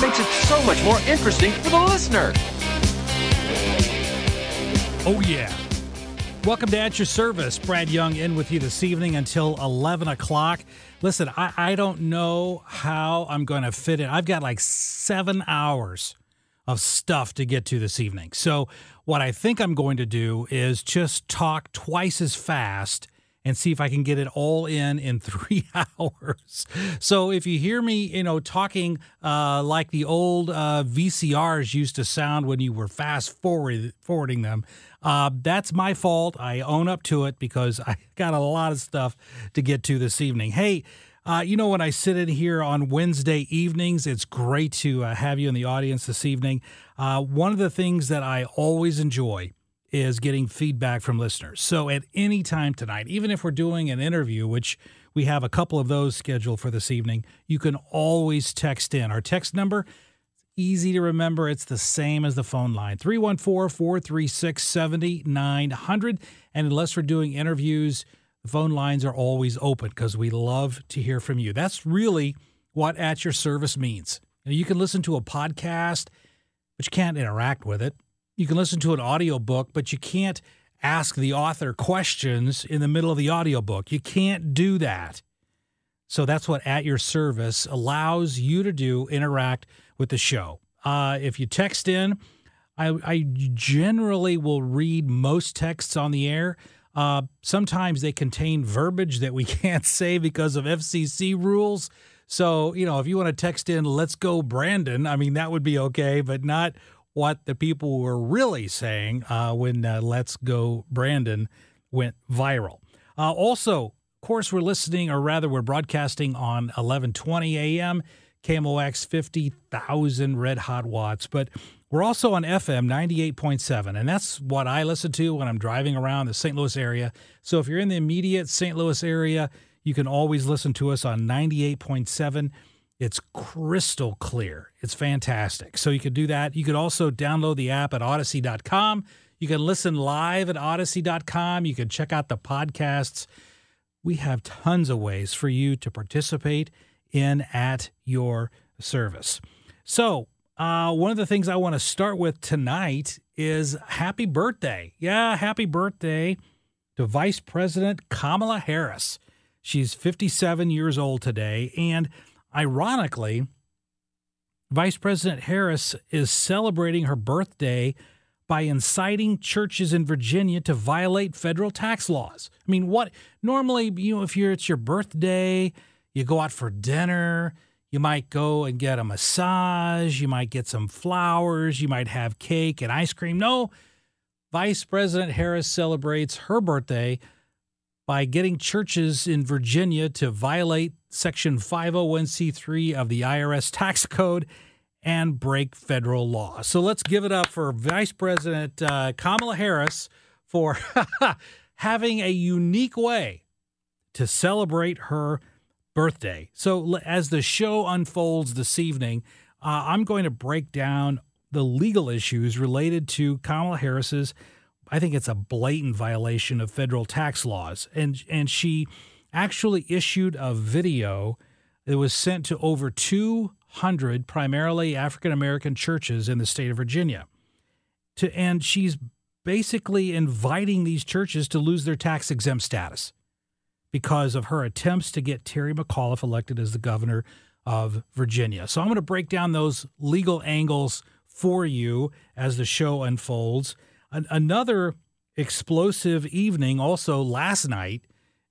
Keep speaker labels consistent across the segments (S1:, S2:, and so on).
S1: Makes it so much more interesting for the listener.
S2: Oh, yeah. Welcome to At Your Service. Brad Young in with you this evening until 11 o'clock. Listen, I, I don't know how I'm going to fit in. I've got like seven hours of stuff to get to this evening. So, what I think I'm going to do is just talk twice as fast and see if I can get it all in in three hours. So if you hear me, you know, talking uh, like the old uh, VCRs used to sound when you were fast forward, forwarding them, uh, that's my fault. I own up to it because I got a lot of stuff to get to this evening. Hey. Uh, you know, when I sit in here on Wednesday evenings, it's great to uh, have you in the audience this evening. Uh, one of the things that I always enjoy is getting feedback from listeners. So at any time tonight, even if we're doing an interview, which we have a couple of those scheduled for this evening, you can always text in. Our text number, easy to remember, it's the same as the phone line 314 436 7900. And unless we're doing interviews, the phone lines are always open because we love to hear from you. That's really what at your service means. You can listen to a podcast, but you can't interact with it you can listen to an audiobook, but you can't ask the author questions in the middle of the audiobook. You can't do that. So that's what At Your Service allows you to do interact with the show. Uh, if you text in, I, I, generally will read most texts on the air. Uh, sometimes they contain verbiage that we can't say because of FCC rules. So, you know, if you want to text in, let's go, Brandon, I mean, that would be okay, but not what the people were really saying uh, when uh, Let's Go Brandon went viral. Uh, also, of course, we're listening, or rather, we're broadcasting on 1120 a.m. KMOX 50,000 red hot watts, but we're also on FM 98.7, and that's what I listen to when I'm driving around the St. Louis area. So if you're in the immediate St. Louis area, you can always listen to us on 98.7. It's crystal clear. It's fantastic. So you could do that. You could also download the app at Audacy.com. You can listen live at Audacy.com. You can check out the podcasts. We have tons of ways for you to participate in at your service. So, uh, one of the things I want to start with tonight is happy birthday. Yeah, happy birthday to Vice President Kamala Harris. She's 57 years old today. And Ironically, Vice President Harris is celebrating her birthday by inciting churches in Virginia to violate federal tax laws. I mean, what normally, you know, if you're it's your birthday, you go out for dinner, you might go and get a massage, you might get some flowers, you might have cake and ice cream. No, Vice President Harris celebrates her birthday by getting churches in Virginia to violate Section 501c3 of the IRS tax code and break federal law. So let's give it up for Vice President uh, Kamala Harris for having a unique way to celebrate her birthday. So as the show unfolds this evening, uh, I'm going to break down the legal issues related to Kamala Harris's I think it's a blatant violation of federal tax laws. And and she actually issued a video that was sent to over 200 primarily African American churches in the state of Virginia. To, and she's basically inviting these churches to lose their tax exempt status because of her attempts to get Terry McAuliffe elected as the governor of Virginia. So I'm going to break down those legal angles for you as the show unfolds. An- another explosive evening also last night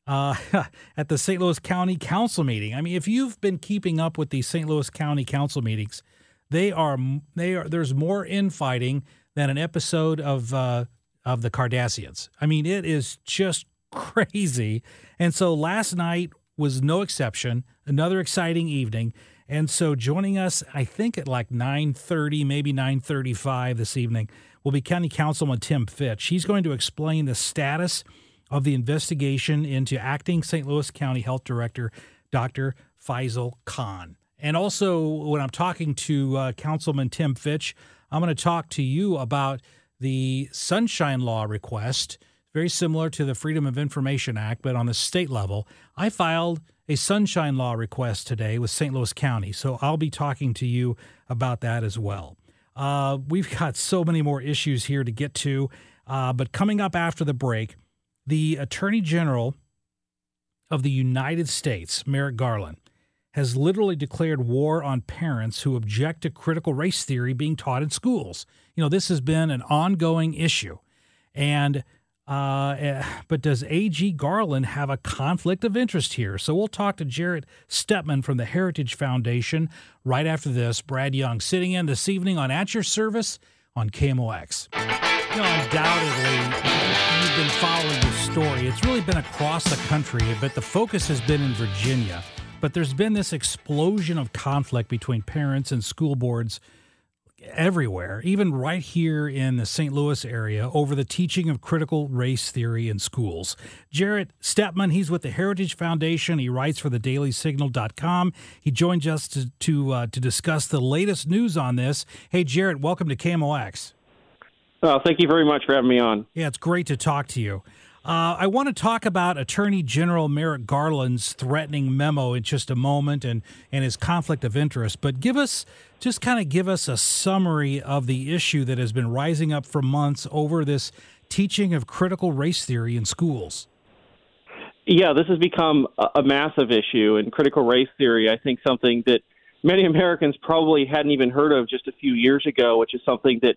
S2: uh, at the St. Louis County Council meeting. I mean, if you've been keeping up with the St. Louis County Council meetings, they are they are there's more infighting than an episode of uh, of the Kardashians. I mean, it is just crazy. And so last night was no exception. Another exciting evening. And so joining us, I think at like 9:30, maybe 9:35 this evening, will be County Councilman Tim Fitch. He's going to explain the status of the investigation into acting St. Louis County Health Director Dr. Faisal Khan. And also, when I'm talking to uh, Councilman Tim Fitch, I'm going to talk to you about the Sunshine Law request, very similar to the Freedom of Information Act, but on the state level. I filed a Sunshine Law request today with St. Louis County, so I'll be talking to you about that as well. Uh, we've got so many more issues here to get to, uh, but coming up after the break, the Attorney General of the United States, Merrick Garland, has literally declared war on parents who object to critical race theory being taught in schools. You know, this has been an ongoing issue. And uh, eh, but does AG Garland have a conflict of interest here? So we'll talk to Jarrett Stepman from the Heritage Foundation right after this. Brad Young sitting in this evening on At Your Service on KMOX. You know, undoubtedly, you've been following the story. It's really been across the country, but the focus has been in Virginia. But there's been this explosion of conflict between parents and school boards everywhere, even right here in the St. Louis area, over the teaching of critical race theory in schools. Jarrett Stepman, he's with the Heritage Foundation. He writes for the dailysignal.com. He joins us to to, uh, to discuss the latest news on this. Hey, Jarrett, welcome to KMOX.
S3: Well, thank you very much for having me on.
S2: Yeah, it's great to talk to you. Uh, I want to talk about Attorney General Merrick Garland's threatening memo in just a moment and, and his conflict of interest, but give us just kind of give us a summary of the issue that has been rising up for months over this teaching of critical race theory in schools.
S3: Yeah, this has become a, a massive issue, and critical race theory, I think, something that many Americans probably hadn't even heard of just a few years ago, which is something that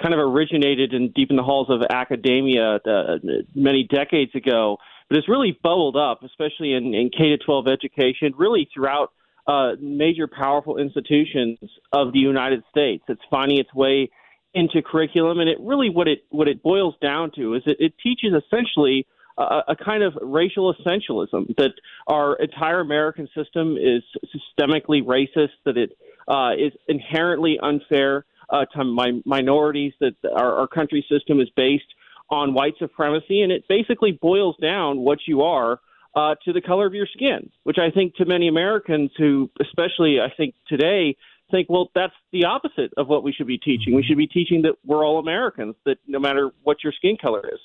S3: kind of originated in deep in the halls of academia uh, many decades ago, but it's really bubbled up, especially in, in K to 12 education, really throughout uh, major powerful institutions of the United States. It's finding its way into curriculum, and it really what it what it boils down to is it, it teaches essentially a, kind of racial essentialism that our entire American system is systemically racist, that it uh, is inherently unfair uh, to my minorities, that our, our country system is based on white supremacy, and it basically boils down what you are uh, to the color of your skin, which I think to many Americans who, especially I think today, think, well, that's the opposite of what we should be teaching. We should be teaching that we're all Americans, that no matter what your skin color is.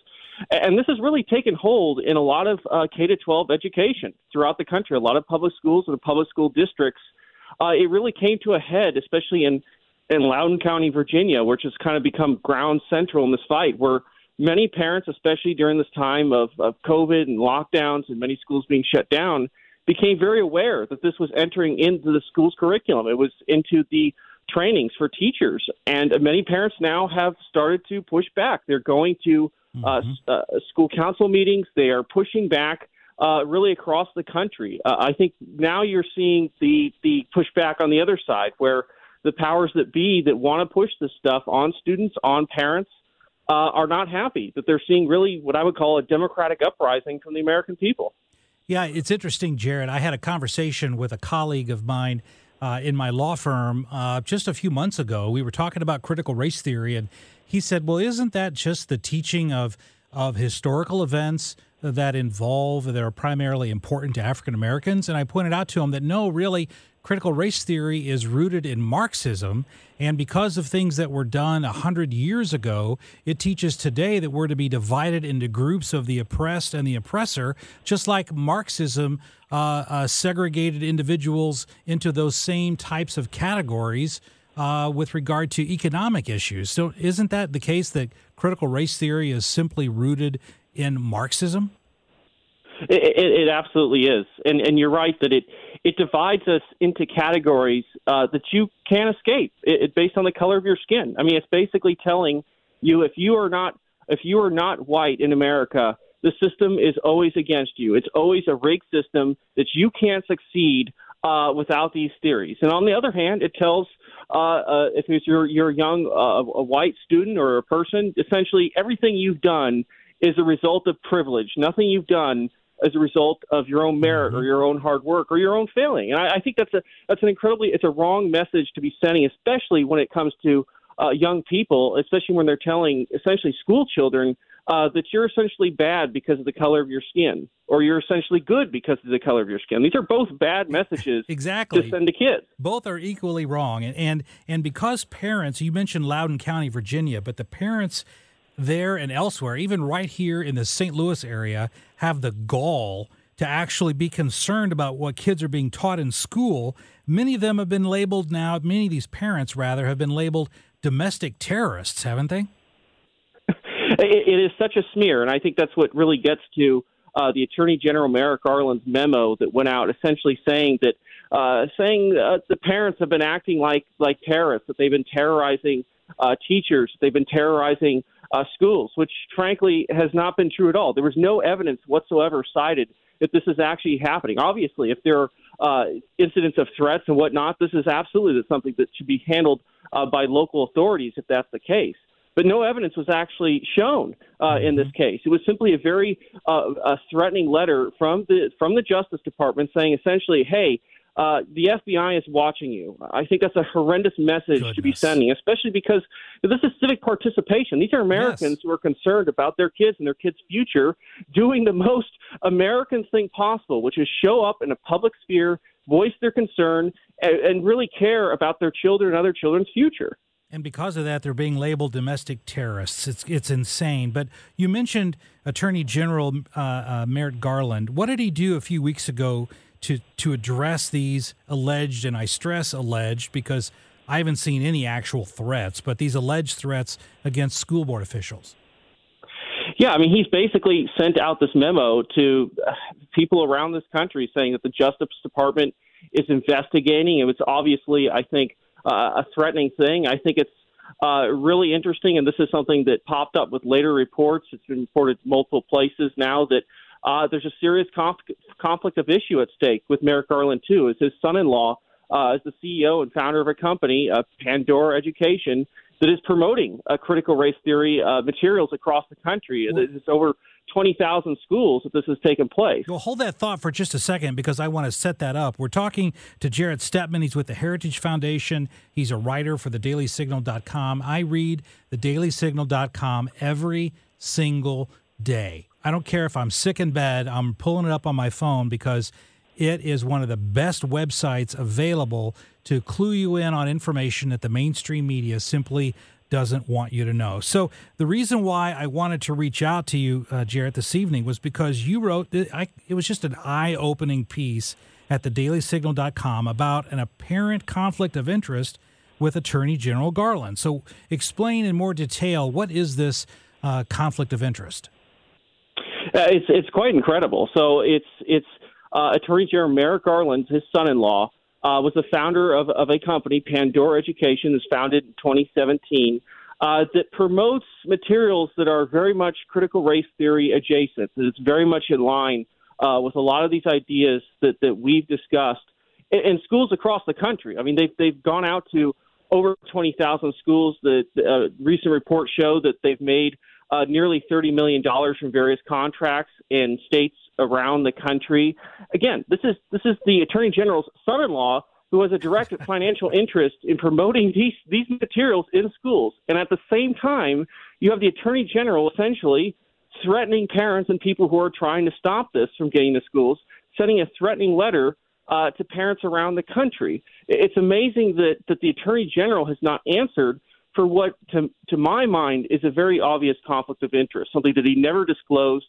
S3: And this has really taken hold in a lot of uh, K to 12 education throughout the country, a lot of public schools and public school districts. Uh, it really came to a head, especially in in Loudoun County, Virginia, which has kind of become ground central in this fight, where many parents, especially during this time of, of COVID and lockdowns and many schools being shut down, became very aware that this was entering into the school's curriculum. It was into the trainings for teachers. And many parents now have started to push back. They're going to uh, mm-hmm. uh, school council meetings, they are pushing back. Uh, really across the country, uh, I think now you're seeing the the pushback on the other side, where the powers that be that want to push this stuff on students, on parents, uh, are not happy that they're seeing really what I would call a democratic uprising from the American people.
S2: Yeah, it's interesting, Jarrett. I had a conversation with a colleague of mine uh, in my law firm uh, just a few months ago. We were talking about critical race theory, and he said, "Well, isn't that just the teaching of of historical events that involve that are primarily important to African Americans?" And I pointed out to him that no, really, critical race theory is rooted in Marxism. And because of things that were done a hundred years ago, it teaches today that we're to be divided into groups of the oppressed and the oppressor, just like Marxism uh, uh, segregated individuals into those same types of categories uh, with regard to economic issues. So, isn't that the case that critical race theory is simply rooted in Marxism?
S3: It, it, it absolutely is, and and you're right that it it divides us into categories uh, that you can't escape. It, it based on the color of your skin. I mean, it's basically telling you if you are not if you are not white in America, the system is always against you. It's always a rigged system that you can't succeed uh, without these theories. And on the other hand, it tells uh, uh, if you're you're a young uh, a white student or a person, essentially everything you've done is a result of privilege. Nothing you've done as a result of your own merit or mm-hmm. your own hard work or your own failing. And I, I think that's a that's an incredibly it's a wrong message to be sending, especially when it comes to uh, young people, especially when they're telling essentially school children uh, that you're essentially bad because of the color of your skin, or you're essentially good because of the color of your skin. These are both bad messages
S2: exactly
S3: to send to kids.
S2: Both are equally wrong, and and and because parents, you mentioned Loudoun County, Virginia, but the parents there and elsewhere, even right here in the St. Louis area, have the gall to actually be concerned about what kids are being taught in school. Many of them have been labeled now, many of these parents, rather, have been labeled domestic terrorists, haven't they?
S3: it is such a smear, and I think that's what really gets to uh, the Attorney General Merrick Garland's memo that went out, essentially saying that uh, saying uh, the parents have been acting like like terrorists, that they've been terrorizing uh, teachers, they've been terrorizing uh, schools, which frankly has not been true at all. There was no evidence whatsoever cited that this is actually happening. Obviously, if there are uh, incidents of threats and whatnot, this is absolutely something that should be handled uh, by local authorities if that's the case. But no evidence was actually shown uh, in this case. It was simply a very uh, a threatening letter from the from the Justice Department saying essentially, "Hey, uh, the FBI is watching you. I think that's a horrendous message Goodness. to be sending, especially because this is civic participation. These are Americans yes. who are concerned about their kids and their kids' future doing the most American thing possible, which is show up in a public sphere, voice their concern, and, and really care about their children and other children's future.
S2: And because of that, they're being labeled domestic terrorists. It's it's insane. But you mentioned Attorney General uh, uh, Merrick Garland. What did he do a few weeks ago to to address these alleged, and I stress alleged because I haven't seen any actual threats, but these alleged threats against school board officials.
S3: Yeah, I mean, he's basically sent out this memo to uh, people around this country saying that the Justice Department is investigating. It was obviously, I think, uh, a threatening thing. I think it's uh, really interesting, and this is something that popped up with later reports. It's been reported multiple places now that uh, there's a serious conf- conflict of issue at stake with Merrick Garland too. As his son-in-law uh, is the CEO and founder of a company, uh, Panorama Education, that is promoting uh, critical race theory uh, materials across the country. Well, it's over 20,000 schools that this has taken place.
S2: Well, hold that thought for just a second because I want to set that up. We're talking to Jarrett Stepman. He's with the Heritage Foundation. He's a writer for thedailysignal.com. I read thedailysignal.com every single day. I don't care if I'm sick in bed, I'm pulling it up on my phone because it is one of the best websites available to clue you in on information that the mainstream media simply doesn't want you to know. So the reason why I wanted to reach out to you, uh, Jarrett, this evening was because you wrote. I, it was just an eye-opening piece at thedailysignal.com about an apparent conflict of interest with Attorney General Garland. So explain in more detail what is this uh, conflict of interest.
S3: Uh, it's it's quite incredible. So it's it's uh, Attorney General Merrick Garland, his son-in-law, uh, was the founder of, of a company, Panorama Education, that's founded in 2017, uh, that promotes materials that are very much critical race theory adjacent. It's very much in line uh, with a lot of these ideas that, that we've discussed in, in schools across the country. I mean, they've, they've gone out to over 20,000 schools. The, the uh, recent reports show that they've made – uh, nearly $30 million from various contracts in states around the country. Again, this is this is the Attorney General's son-in-law who has a direct financial interest in promoting these these materials in schools, and at the same time, you have the Attorney General essentially threatening parents and people who are trying to stop this from getting to schools, sending a threatening letter uh, to parents around the country. It's amazing that, that the Attorney General has not answered for what, to, to my mind, is a very obvious conflict of interest, something that he never disclosed,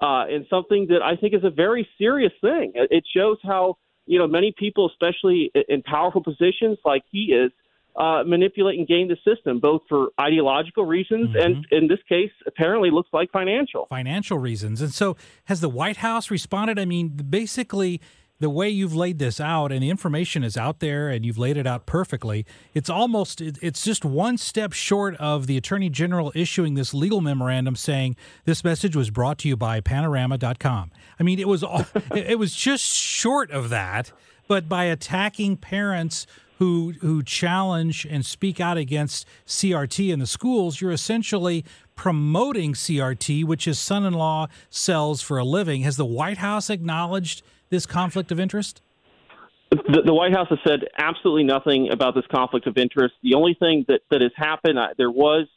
S3: uh, and something that I think is a very serious thing. It shows how you know many people, especially in powerful positions like he is, uh, manipulate and game the system, both for ideological reasons mm-hmm. and, in this case, apparently looks like financial.
S2: Financial reasons. And so, has the White House responded? I mean, basically, the way you've laid this out and the information is out there and you've laid it out perfectly it's almost it's just one step short of the attorney general issuing this legal memorandum saying this message was brought to you by panorama.com i mean it was all, it was just short of that but by attacking parents who who challenge and speak out against CRT in the schools, you're essentially promoting CRT, which his son-in-law sells for a living. Has the White House acknowledged this conflict of interest?
S3: The, the, White House has said absolutely nothing about this conflict of interest. The only thing that, that has happened, uh, there was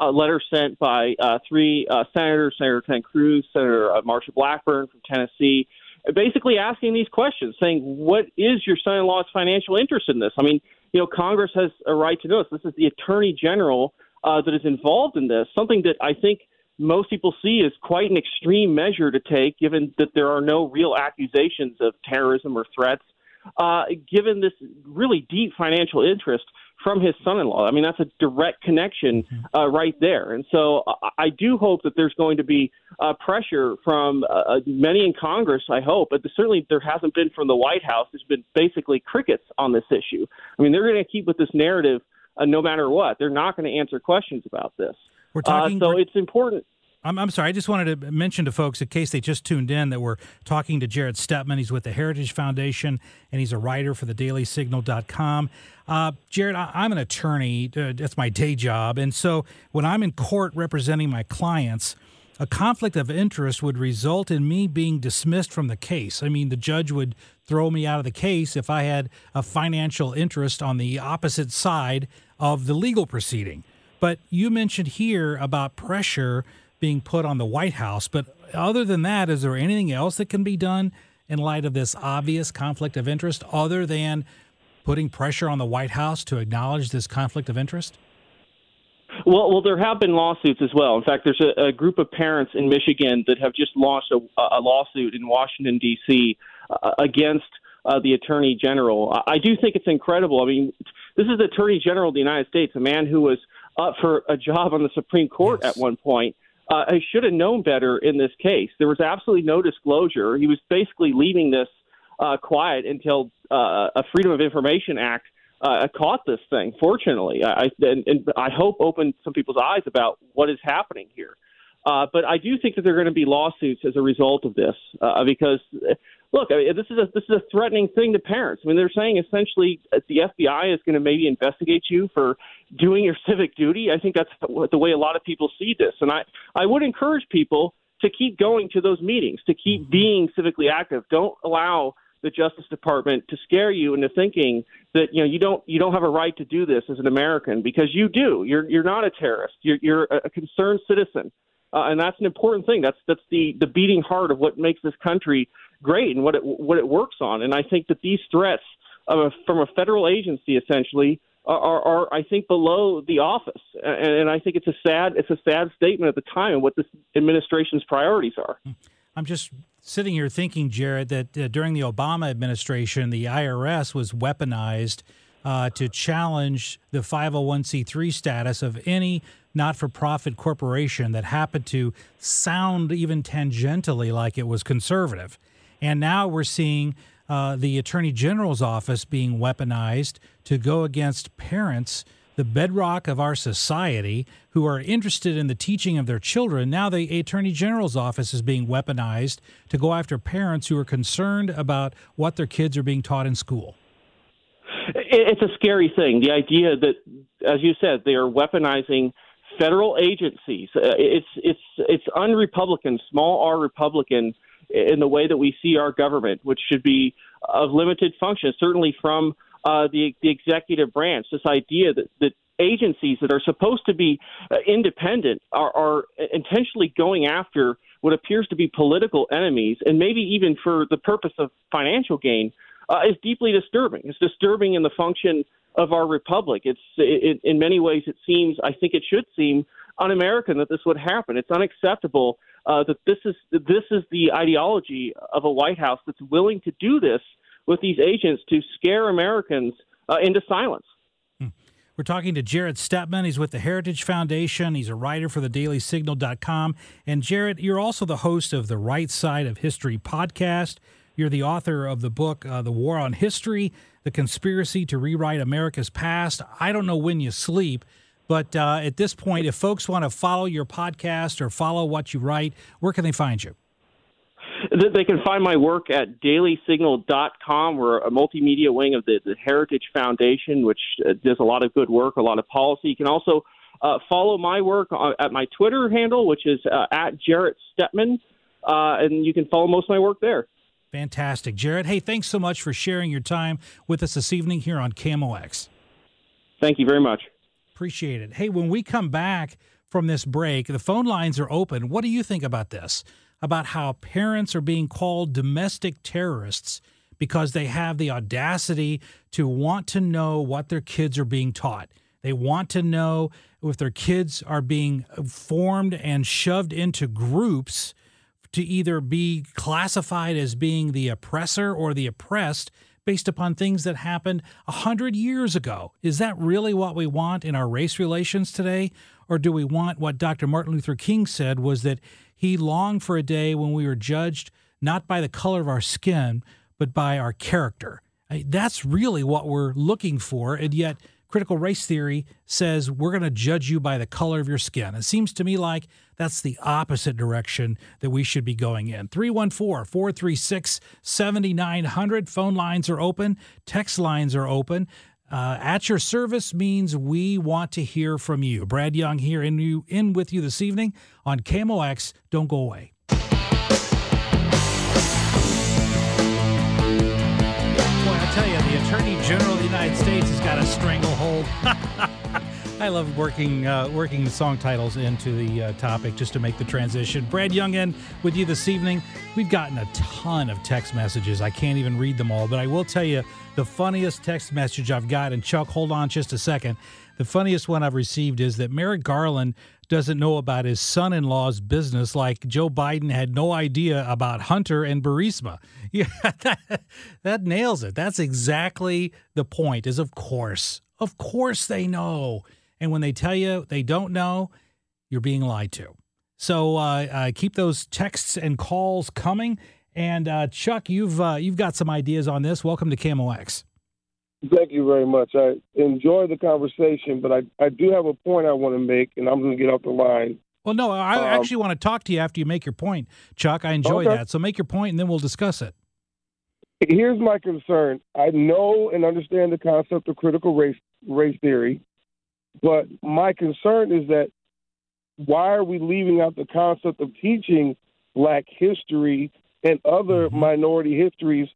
S3: a letter sent by uh, three uh, senators, Senator Ted Cruz, Senator uh, Marsha Blackburn from Tennessee, basically asking these questions, saying, what is your son-in-law's financial interest in this? I mean, you know, Congress has a right to know this. This is the Attorney General uh, that is involved in this, something that I think – most people see as quite an extreme measure to take, given that there are no real accusations of terrorism or threats, uh, given this really deep financial interest from his son-in-law. I mean, that's a direct connection mm-hmm. uh, right there. And so I, I do hope that there's going to be uh, pressure from uh, many in Congress. I hope, but certainly there hasn't been from the White House. There's been basically crickets on this issue. I mean, they're going to keep with this narrative uh, no matter what. They're not going to answer questions about this.
S2: We're talking.
S3: Uh, so it's important.
S2: I'm, I'm sorry. I just wanted to mention to folks, in case they just tuned in, that we're talking to Jarrett Stepman. He's with the Heritage Foundation, and he's a writer for the DailySignal.com. Uh, Jarrett, I, am an attorney. Uh, that's my day job. And so when I'm in court representing my clients, a conflict of interest would result in me being dismissed from the case. I mean, the judge would throw me out of the case if I had a financial interest on the opposite side of the legal proceeding. But you mentioned here about pressure being put on the White House. But other than that, is there anything else that can be done in light of this obvious conflict of interest other than putting pressure on the White House to acknowledge this conflict of interest?
S3: Well, well, there have been lawsuits as well. In fact, there's a, a group of parents in Michigan that have just launched a, a lawsuit in Washington D.C. Uh, against uh, the Attorney General. I, I do think it's incredible. I mean, this is the Attorney General of the United States, a man who was up for a job on the Supreme Court yes. at one point, uh, I should have known better in this case. There was absolutely no disclosure. He was basically leaving this uh, quiet until uh, a Freedom of Information Act uh, caught this thing. Fortunately, I and, and I hope opened some people's eyes about what is happening here. Uh, but I do think that there are going to be lawsuits as a result of this uh, because look, I mean, this is a this is a threatening thing to parents. I mean, they're saying essentially the FBI is going to maybe investigate you for doing your civic duty. I think that's the way a lot of people see this, and I I would encourage people to keep going to those meetings, to keep being civically active. Don't allow the Justice Department to scare you into thinking that you know you don't you don't have a right to do this as an American because you do. You're you're not a terrorist. You're you're a concerned citizen, uh, and that's an important thing. That's that's the the beating heart of what makes this country great and what it what it works on. And I think that these threats a, from a federal agency essentially are, are, are, I think below the office, and, and, I think it's a sad it's a sad statement at the time of what this administration's priorities are.
S2: I'm just sitting here thinking, Jarrett, that uh, during the Obama administration, the IRS was weaponized uh, to challenge the 501c3 status of any not for profit corporation that happened to sound even tangentially like it was conservative. And now we're seeing uh, the Attorney General's office being weaponized to go against parents, the bedrock of our society, who are interested in the teaching of their children. Now the Attorney General's office is being weaponized to go after parents who are concerned about what their kids are being taught in school.
S3: It's a scary thing. The idea that, as you said, they are weaponizing federal agencies. Uh, it's it's it's unrepublican, small r Republican in the way that we see our government, which should be of limited function, certainly from uh, the, the executive branch. This idea that, that agencies that are supposed to be uh, independent are, are intentionally going after what appears to be political enemies, and maybe even for the purpose of financial gain. Uh, is deeply disturbing. It's disturbing in the function of our republic. It's it, in many ways it seems I think it should seem un-American that this would happen. It's unacceptable uh, that this is this is the ideology of a White House that's willing to do this with these agents to scare Americans uh, into silence.
S2: Hmm. We're talking to Jarrett Stepman. He's with the Heritage Foundation. He's a writer for the dailysignal.com. And Jarrett, you're also the host of the Right Side of History podcast. You're the author of the book, uh, The War on History The Conspiracy to Rewrite America's Past. I don't know when you sleep, but uh, at this point, if folks want to follow your podcast or follow what you write, where can they find you?
S3: They can find my work at dailysignal.com. We're a multimedia wing of the, the Heritage Foundation, which uh, does a lot of good work, a lot of policy. You can also uh, follow my work at my Twitter handle, which is uh, at Jarrett Stepman, uh, and you can follow most of my work there.
S2: Fantastic. Jarrett, hey, thanks so much for sharing your time with us this evening here on KMOX.
S3: Thank you very much.
S2: Appreciate it. Hey, when we come back from this break, the phone lines are open. What do you think about this? About how parents are being called domestic terrorists because they have the audacity to want to know what their kids are being taught. They want to know if their kids are being formed and shoved into groups to either be classified as being the oppressor or the oppressed based upon things that happened a hundred years ago. Is that really what we want in our race relations today? Or do we want what Dr. Martin Luther King said was that he longed for a day when we were judged not by the color of our skin, but by our character? That's really what we're looking for. And yet, critical race theory says we're going to judge you by the color of your skin. It seems to me like that's the opposite direction that we should be going in. 314 436 7900. Phone lines are open, text lines are open. Uh, at your service means we want to hear from you. Brad Young here in, you, in with you this evening on KMOX. Don't go away. Boy, I tell you, the Attorney General of the United States has got a stranglehold. I love working uh, working song titles into the uh, topic just to make the transition. Brad Young in with you this evening. We've gotten a ton of text messages. I can't even read them all, but I will tell you the funniest text message I've got. And Chuck, hold on just a second. The funniest one I've received is that Merrick Garland doesn't know about his son in law's business like Joe Biden had no idea about Hunter and Burisma. Yeah, that, that nails it. That's exactly the point, is of course. Of course they know. And when they tell you they don't know, you're being lied to. So uh, uh, keep those texts and calls coming. And uh, Chuck, you've uh, you've got some ideas on this. Welcome to KMOX.
S4: Thank you very much. I enjoy the conversation, but I, I do have a point I want to make, and I'm going to get off the line.
S2: Well, no, I um, actually want to talk to you after you make your point, Chuck. I enjoy okay. that. So make your point, and then we'll discuss it.
S4: Here's my concern. I know and understand the concept of critical race race theory, but my concern is that why are we leaving out the concept of teaching black history and other mm-hmm. minority histories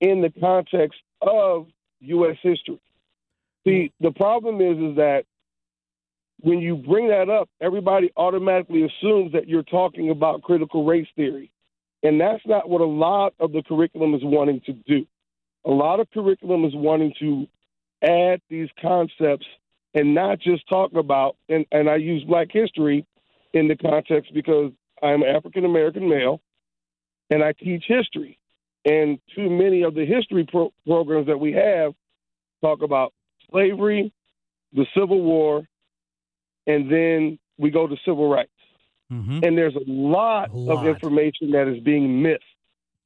S4: in the context of U.S. history. See, the problem is is that when you bring that up, everybody automatically assumes that you're talking about critical race theory. And that's not what a lot of the curriculum is wanting to do. A lot of curriculum is wanting to add these concepts and not just talk about, and, and I use black history in the context because I'm African American male and I teach history. And too many of the history pro- programs that we have talk about slavery, the Civil War, and then we go to civil rights. Mm-hmm. And there's a lot, a lot, of information that is being missed.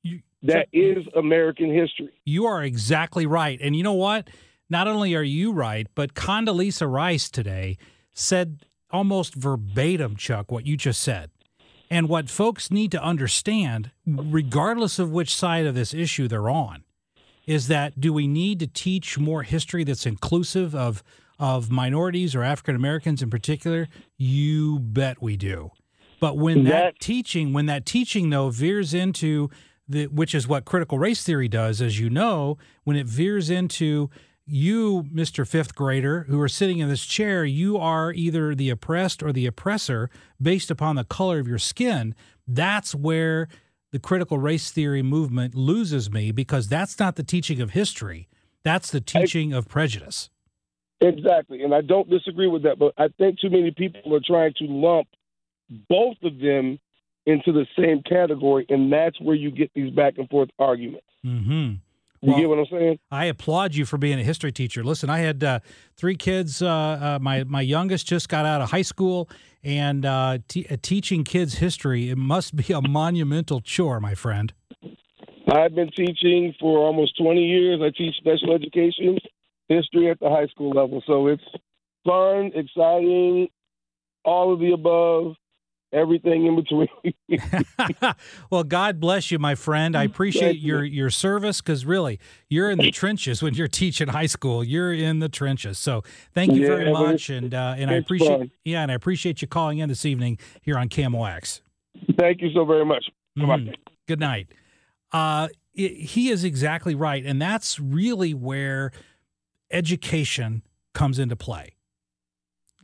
S4: You, that so, is American history.
S2: You are exactly right. And you know what? Not only are you right, but Condoleezza Rice today said almost verbatim, Chuck, what you just said. And what folks need to understand, regardless of which side of this issue they're on, is that do we need to teach more history that's inclusive of of minorities or African Americans in particular? You bet we do. But when that, that teaching, when that teaching though veers into the, which is what critical race theory does, as you know, when it veers into you, Mr. Fifth grader, who are sitting in this chair, you are either the oppressed or the oppressor based upon the color of your skin. That's where the critical race theory movement loses me because that's not the teaching of history. That's the teaching I, of prejudice.
S4: Exactly. And I don't disagree with that, but I think too many people are trying to lump both of them into the same category, and that's where you get these back and forth arguments.
S2: Mm-hmm.
S4: You well, get what I'm saying?
S2: I applaud you for being a history teacher. Listen, I had uh, three kids. Uh, uh, my my youngest just got out of high school, and uh, t- uh, teaching kids history it must be a monumental chore, my friend.
S4: I've been teaching for almost 20 years. I teach special education history at the high school level, so it's fun, exciting, all of the above everything in between.
S2: well, God bless you, my friend. I appreciate your your service because really, you're in the trenches when you're teaching high school. You're in the trenches. So thank you yeah, very much, and uh, and I appreciate fun. yeah, and I appreciate you calling in this evening here on KMOX.
S4: Thank you so very much.
S2: Mm-hmm. Good night. Uh, it, he is exactly right, and that's really where education comes into play.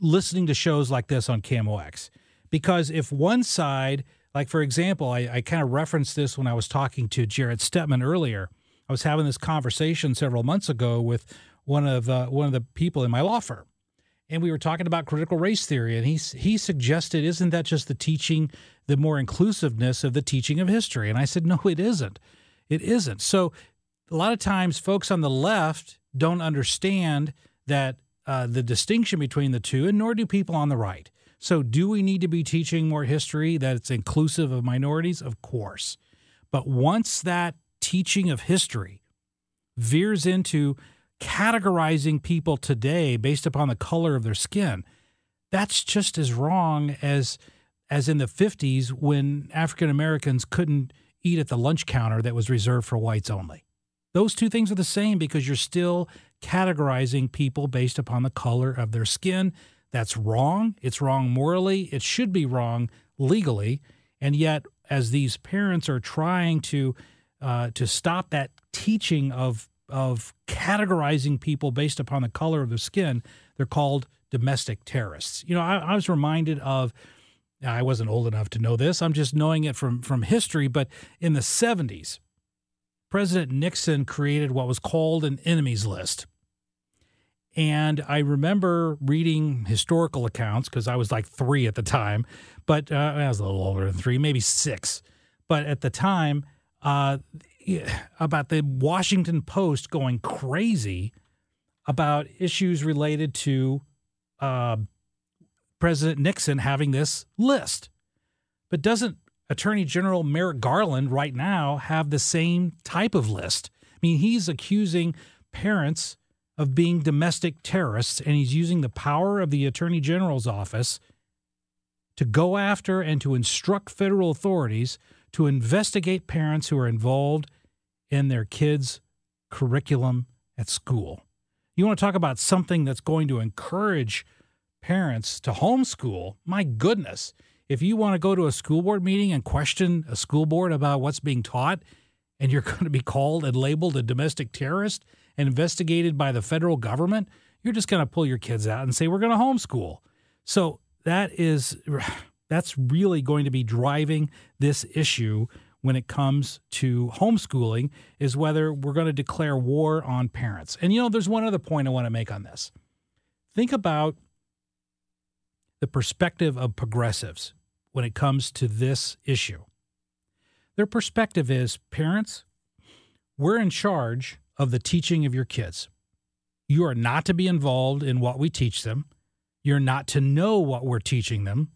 S2: Listening to shows like this on KMOX because if one side, like for example, I, I kind of referenced this when I was talking to Jarrett Stepman earlier. I was having this conversation several months ago with one of uh, one of the people in my law firm, and we were talking about critical race theory, and he he suggested, isn't that just the teaching, the more inclusiveness of the teaching of history? And I said, no, it isn't. It isn't. So a lot of times, folks on the left don't understand that uh, the distinction between the two, and nor do people on the right. So, do we need to be teaching more history that it's inclusive of minorities? Of course. But once that teaching of history veers into categorizing people today based upon the color of their skin, that's just as wrong as as in the 50s when African Americans couldn't eat at the lunch counter that was reserved for whites only. Those two things are the same because you're still categorizing people based upon the color of their skin that's wrong. It's wrong morally. It should be wrong legally. And yet, as these parents are trying to uh, to stop that teaching of of categorizing people based upon the color of their skin, they're called domestic terrorists. You know, I, I was reminded of. I wasn't old enough to know this. I'm just knowing it from from history. But in the 70s, President Nixon created what was called an enemies list. And I remember reading historical accounts because I was like three at the time, but uh, I was a little older than three, maybe six. But at the time, uh, about the Washington Post going crazy about issues related to uh, President Nixon having this list. But doesn't Attorney General Merrick Garland right now have the same type of list? I mean, he's accusing parents of being domestic terrorists, and he's using the power of the Attorney General's office to go after and to instruct federal authorities to investigate parents who are involved in their kids' curriculum at school. You want to talk about something that's going to encourage parents to homeschool? My goodness. If you want to go to a school board meeting and question a school board about what's being taught, and you're going to be called and labeled a domestic terrorist, and investigated by the federal government, you're just going to pull your kids out and say we're going to homeschool. So that is that's really going to be driving this issue when it comes to homeschooling is whether we're going to declare war on parents. And you know there's one other point I want to make on this. Think about the perspective of progressives when it comes to this issue. Their perspective is parents, we're in charge of the teaching of your kids. You are not to be involved in what we teach them. You're not to know what we're teaching them.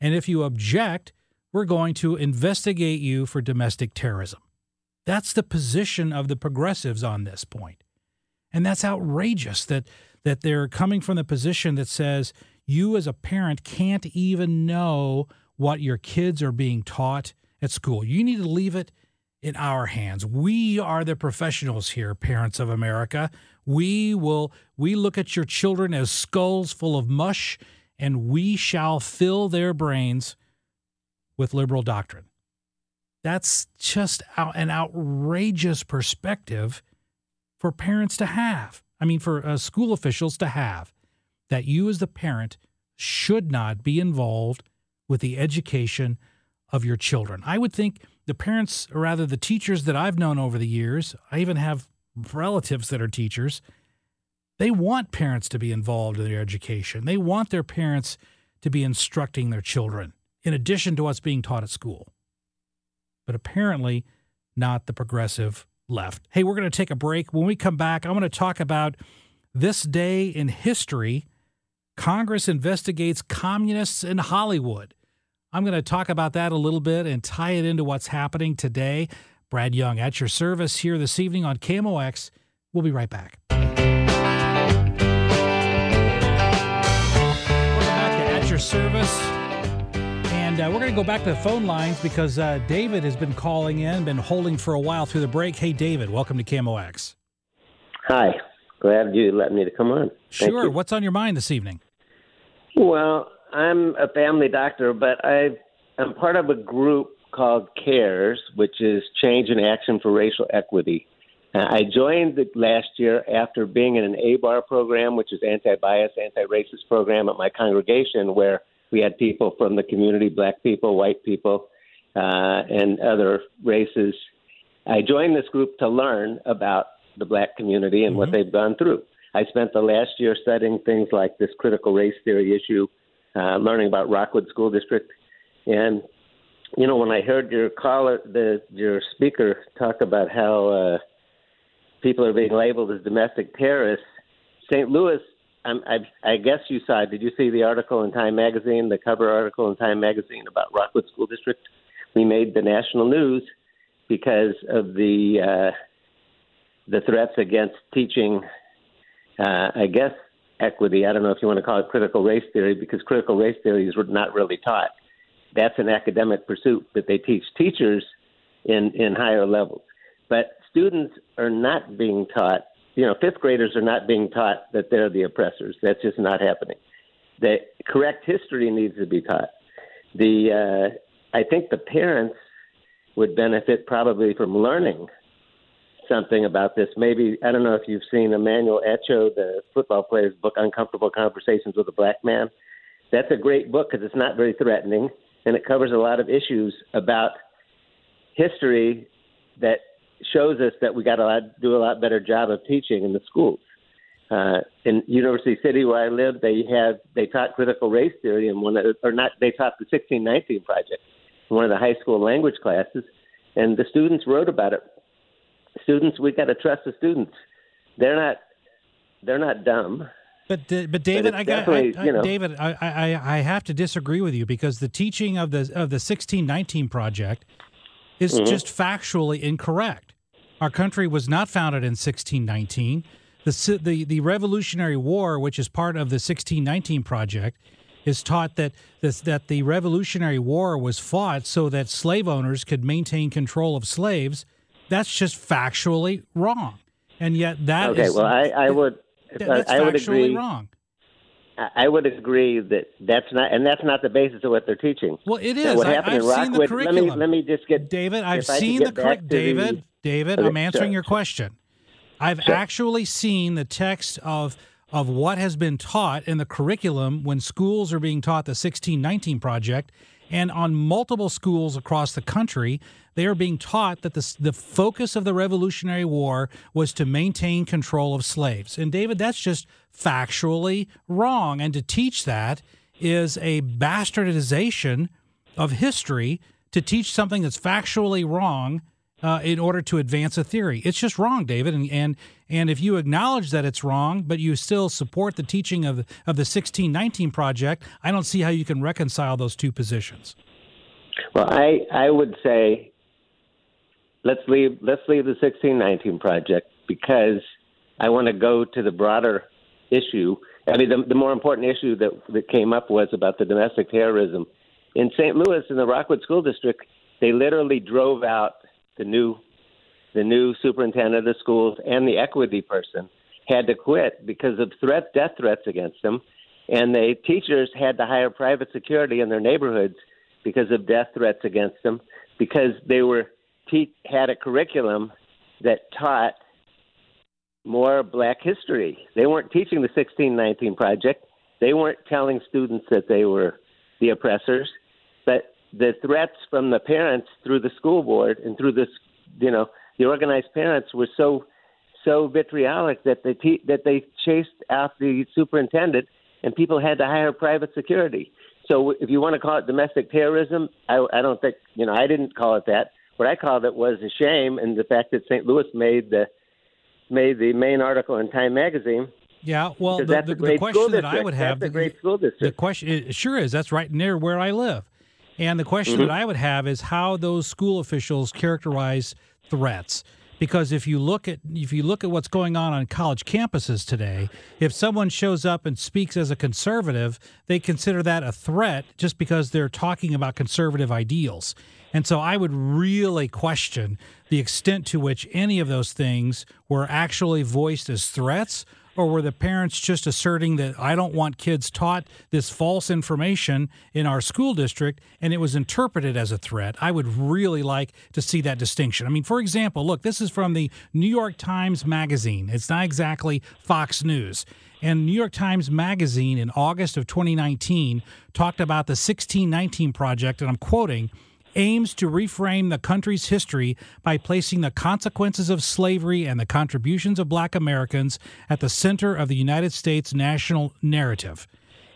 S2: And if you object, we're going to investigate you for domestic terrorism. That's the position of the progressives on this point. And that's outrageous that, that they're coming from the position that says you as a parent can't even know what your kids are being taught at school. You need to leave it in our hands. We are the professionals here, parents of America. We will we look at your children as skulls full of mush and we shall fill their brains with liberal doctrine. That's just an outrageous perspective for parents to have. I mean, for uh, school officials to have that you, as the parent, should not be involved with the education of your children. I would think the parents, or rather the teachers that I've known over the years, I even have relatives that are teachers, they want parents to be involved in their education. They want their parents to be instructing their children in addition to what's being taught at school. But apparently, not the progressive left. Hey, we're going to take a break. When we come back, I'm going to talk about this day in history. Congress investigates communists in Hollywood. I'm going to talk about that a little bit and tie it into what's happening today. Brad Young at your service here this evening on KMOX. We'll be right back. Welcome back to At Your Service. And uh, we're going to go back to the phone lines because uh, David has been calling in, been holding for a while through the break. Hey, David, welcome to KMOX.
S5: Hi. Glad you let me to come on.
S2: Thank sure. You. What's on your mind this evening?
S5: Well, I'm a family doctor, but I am part of a group called CARES, which is Change in Action for Racial Equity. Uh, I joined the last year after being in an ABAR program, which is anti-bias, anti-racist program at my congregation, where we had people from the community, black people, white people, uh, and other races. I joined this group to learn about the black community and mm-hmm. what they've gone through. I spent the last year studying things like this critical race theory issue, uh, learning about Rockwood School District, and you know when I heard your caller, the your speaker talk about how uh, people are being labeled as domestic terrorists, St. Louis. I'm, I, I guess you saw. Did you see the article in Time Magazine, the cover article in Time Magazine about Rockwood School District? We made the national news because of the uh, the threats against teaching uh, I guess, equity. I don't know if you want to call it critical race theory because critical race theory is not really taught. That's an academic pursuit that they teach teachers in, in higher levels. But students are not being taught, you know, fifth graders are not being taught that they're the oppressors. That's just not happening. The correct history needs to be taught. The uh, I think the parents would benefit probably from learning something about this. Maybe I don't know if you've seen Emmanuel Acho, the football player's book, "Uncomfortable Conversations with a Black Man." That's a great book because it's not very threatening and it covers a lot of issues about history that shows us that we got to do a lot better job of teaching in the schools. Uh, in University City, where I live, they have they taught critical race theory in one of or not they taught the 1619 project in one of the high school language classes, and the students wrote about it students, we got to trust the students. They're not they're not dumb.
S2: But but David, but I got I, I, you know, David, I, I I have to disagree with you because the teaching of the of the 1619 project is mm-hmm. just factually incorrect. Our country was not founded in 1619. The, the the Revolutionary War, which is part of the 1619 project, is taught that this, that the Revolutionary War was fought so that slave owners could maintain control of slaves that's just factually wrong. And yet that
S5: okay,
S2: is,
S5: well, I, I would
S2: that's
S5: I would agree.
S2: wrong.
S5: I would agree that that's not, and that's not the basis of what they're teaching.
S2: Well, it is. what happened I, have in Rockwood, seen the curriculum.
S5: Let me, let me just get
S2: David. I've seen the curriculum. David. The, David, I'm answering sure. your question. I've sure. actually seen the text of of what has been taught in the curriculum when schools are being taught the 1619 project, and on multiple schools across the country, they are being taught that the, the focus of the Revolutionary War was to maintain control of slaves. And David, that's just factually wrong. And to teach that is a bastardization of history to teach something that's factually wrong uh, in order to advance a theory. It's just wrong, David. And, and and if you acknowledge that it's wrong, but you still support the teaching of of the 1619 project, I don't see how you can reconcile those two positions.
S5: Well, I I would say let's leave let's leave the 1619 project because I want to go to the broader issue. I mean, the, the more important issue that that came up was about the domestic terrorism in St. Louis in the Rockwood School District. They literally drove out the new the new superintendent of the schools and the equity person had to quit because of threat death threats against them, and the teachers had to hire private security in their neighborhoods because of death threats against them because they were te- had a curriculum that taught more black history. They weren't teaching the 1619 project. They weren't telling students that they were the oppressors. But the threats from the parents through the school board and through this, you know, the organized parents were so so vitriolic that they te- that they chased out the superintendent, and people had to hire private security. So if you want to call it domestic terrorism, I, I don't think you know. I didn't call it that. What I called it was a shame, and the fact that St. Louis made the made the main article in Time magazine.
S2: Yeah, well, the,
S5: that's
S2: the, the question that I would have,
S5: That's
S2: the,
S5: great school district.
S2: the question, it sure is. That's right near where I live, and the question
S5: Mhm.
S2: that I would have is how those school officials characterize threats. Because if you look at if you look at what's going on on college campuses today, if someone shows up and speaks as a conservative, they consider that a threat just because they're talking about conservative ideals. And so I would really question the extent to which any of those things were actually voiced as threats or were the parents just asserting that I don't want kids taught this false information in our school district and it was interpreted as a threat? I would really like to see that distinction. I mean, for example, look, this is from the New York Times Magazine. It's not exactly Fox News. And New York Times Magazine in August of 2019 talked about the 1619 Project, and I'm quoting aims to reframe the country's history by placing the consequences of slavery and the contributions of black Americans at the center of the United States national narrative.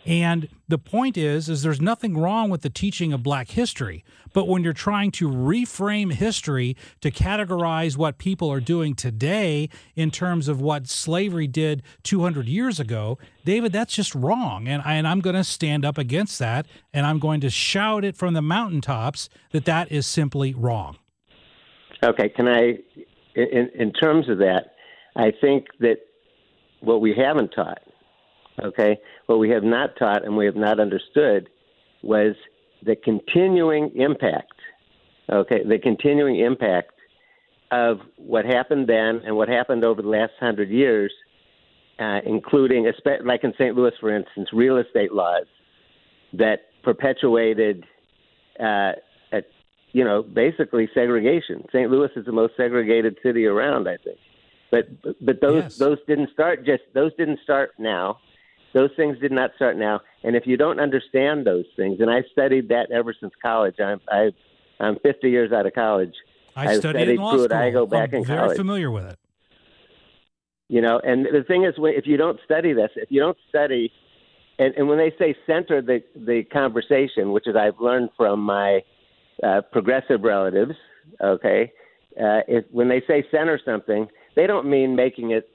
S2: And the point is is there's nothing wrong with the teaching of black history, but when you're trying to reframe history to categorize what people are doing today in terms of what slavery did 200 years ago, David, that's just wrong. And, I, and I'm going to stand up against that and I'm going to shout it from the mountaintops that that is simply wrong.
S5: Okay, can I, in, in terms of that, I think that what we haven't taught, okay, what we have not taught and we have not understood was the continuing impact, okay, the continuing impact of what happened then and what happened over the last hundred years, uh, including, like in St. Louis, for instance, real estate laws that perpetuated uh, a, you know, basically segregation. St. Louis is the most segregated city around, I think. But but those
S2: Yes.
S5: those didn't start just those didn't start now. Those things did not start now. And if you don't understand those things, and I studied that ever since college. I'm I, I'm 50 years out of college.
S2: I
S5: I've
S2: studied, in law
S5: through
S2: school.
S5: it. I go back
S2: I'm
S5: in
S2: very
S5: college.
S2: familiar with it.
S5: You know, and the thing is, if you don't study this, if you don't study, and, and when they say center the the conversation, which is I've learned from my uh, progressive relatives, okay, uh, if when they say center something, they don't mean making it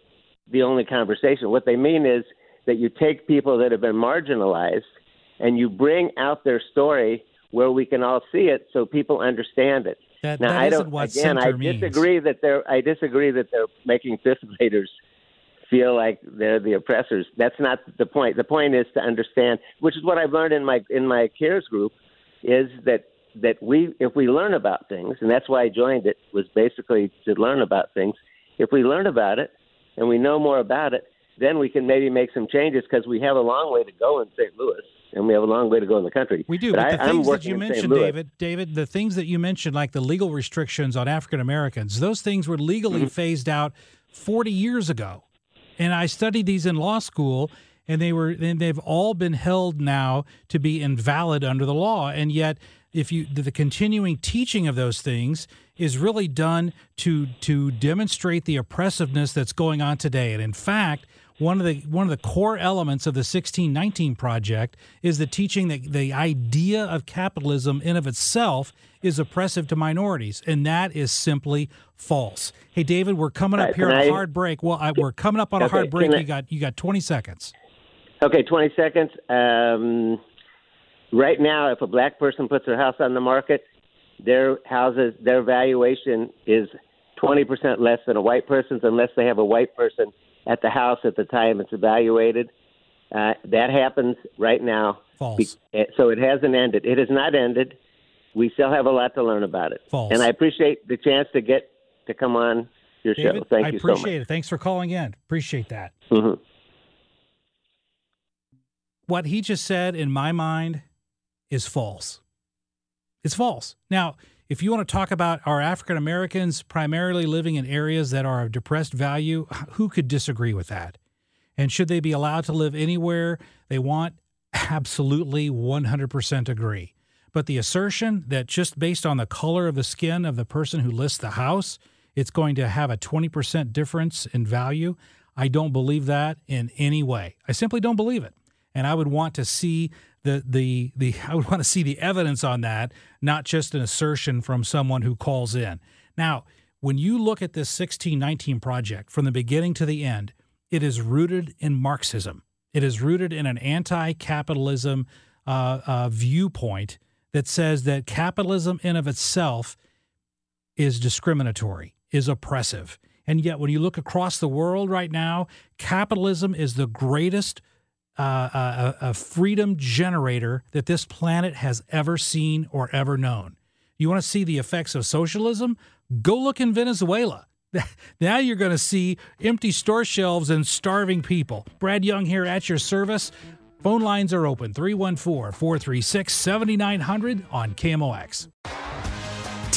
S5: the only conversation. What they mean is that you take people that have been marginalized and you bring out their story where we can all see it, so people understand it.
S2: That,
S5: Now
S2: that
S5: I don't.
S2: what
S5: again, I
S2: means.
S5: disagree that they're. I disagree that they're making fifth graders feel like they're the oppressors. That's not the point. The point is to understand, which is what I've learned in my in my cares group, is that that we if we learn about things, and that's why I joined it was basically to learn about things. If we learn about it and we know more about it, then we can maybe make some changes because we have a long way to go in St. Louis, and we have a long way to go in the country.
S2: We do,
S5: but,
S2: but,
S5: I,
S2: the
S5: I'm
S2: things that you mentioned, David, David, the things that you mentioned, like the legal restrictions on African Americans, those things were legally
S5: Mm-hmm.
S2: phased out 40 years ago. And I studied these in law school, and they were, and they've all been held now to be invalid under the law. And yet, if you the, the continuing teaching of those things is really done to to demonstrate the oppressiveness that's going on today. And in fact, one of the one of the core elements of the 1619 project is the teaching that the idea of capitalism in of itself is oppressive to minorities and that is simply false. Hey david we're coming up
S5: Right,
S2: here on a hard break. Well I, we're coming up on a hard break.
S5: I-
S2: you got you got 20 seconds.
S5: Okay, 20 seconds. Um, right now, if a black person puts their house on the market, their houses, their valuation is 20% less than a white person's unless they have a white person at the house at the time it's evaluated. Uh, that happens right now.
S2: False.
S5: Uh, so it hasn't ended. It has not ended. We still have a lot to learn about it.
S2: False.
S5: And I appreciate the chance to get to come on your
S2: david
S5: show. Thank
S2: i
S5: you so much.
S2: I appreciate it thanks for calling in appreciate that
S5: Mhm.
S2: what he just said in my mind is false. It's false. Now, if you want to talk about are African Americans primarily living in areas that are of depressed value, who could disagree with that? And should they be allowed to live anywhere they want? Absolutely 100% agree. But the assertion that just based on the color of the skin of the person who lists the house, it's going to have a 20% difference in value, I don't believe that in any way. I simply don't believe it. And I would want to see the the the I would want to see the evidence on that, not just an assertion from someone who calls in. Now, when you look at this 1619 project from the beginning to the end, it is rooted in Marxism. It is rooted in an anti-capitalism uh, uh, viewpoint that says that capitalism in of itself is discriminatory, is oppressive. And yet, when you look across the world right now, capitalism is the greatest uh, uh, a, a freedom generator that this planet has ever seen or ever known. You want to see the effects of socialism? Go look in Venezuela. Now you're going to see empty store shelves and starving people. Brad Young here at your service. Phone lines are open 314 436 7900 on KMOX.